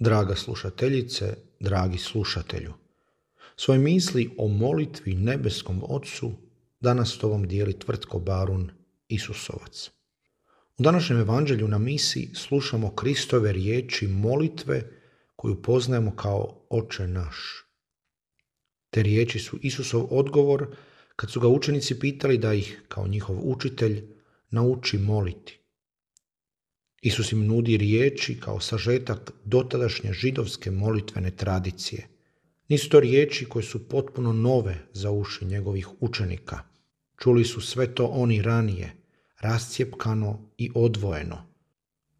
Draga slušateljice, dragi slušatelju, svoje misli o molitvi nebeskom Otcu danas s tobom dijeli tvrtko Barun Isusovac. U današnjem evanđelju na misi slušamo Kristove riječi molitve koju poznajemo kao Oče naš. Te riječi su Isusov odgovor kad su ga učenici pitali da ih, kao njihov učitelj, nauči moliti. Isus im nudi riječi kao sažetak dotadašnje židovske molitvene tradicije. Nisu to riječi koje su potpuno nove za uši njegovih učenika. Čuli su sve to oni ranije, rascijepkano i odvojeno.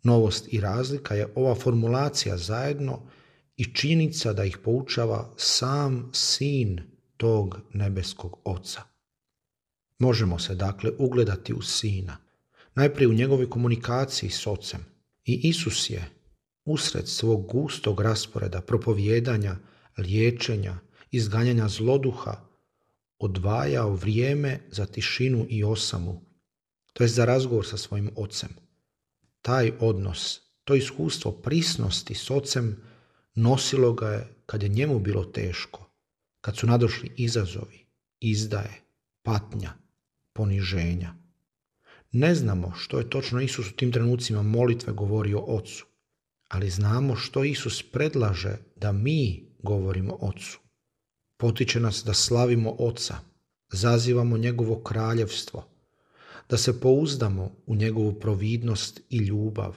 Novost i razlika je ova formulacija zajedno i činjenica da ih poučava sam sin tog nebeskog oca. Možemo se dakle ugledati u sina, najprije u njegovoj komunikaciji s ocem. I Isus je, usred svog gustog rasporeda propovjedanja, liječenja, izganjanja zloduha, odvajao vrijeme za tišinu i osamu, to je za razgovor sa svojim ocem. Taj odnos, to iskustvo prisnosti s ocem nosilo ga je kad je njemu bilo teško, kad su nadošli izazovi, izdaje, patnja, poniženja. Ne znamo što je točno Isus u tim trenucima molitve govorio Ocu, ali znamo što Isus predlaže da mi govorimo Ocu. Potiče nas da slavimo Oca, zazivamo njegovo kraljevstvo, da se pouzdamo u njegovu providnost i ljubav.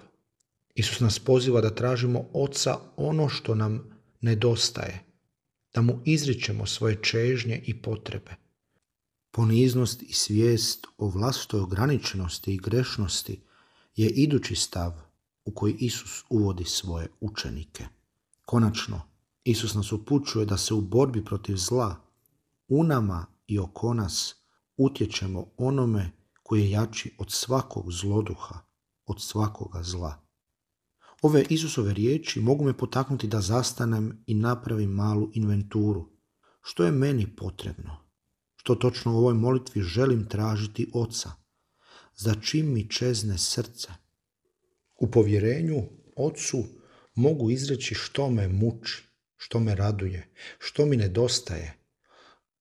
Isus nas poziva da tražimo Oca ono što nam nedostaje, da mu izričemo svoje čežnje i potrebe. Poniznost i svijest o vlastoj ograničenosti i grešnosti je idući stav u koji Isus uvodi svoje učenike. Konačno, Isus nas upućuje da se u borbi protiv zla u nama i oko nas utječemo onome koji je jači od svakog zloduha, od svakoga zla. Ove Isusove riječi mogu me potaknuti da zastanem i napravim malu inventuru. Što je meni potrebno? Što točno u ovoj molitvi želim tražiti Oca? Za čim mi čezne srce? U povjerenju Ocu mogu izreći što me muči, što me raduje, što mi nedostaje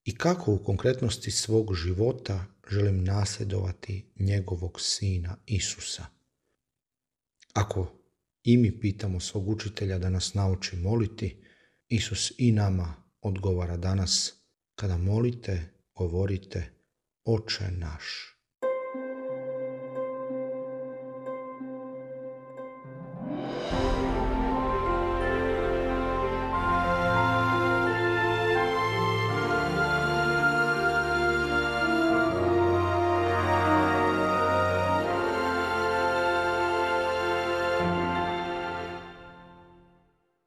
i kako u konkretnosti svog života želim nasljedovati njegovog sina Isusa. Ako i mi pitamo svog učitelja da nas nauči moliti, Isus i nama odgovara danas kada molite, govorite Oče naš.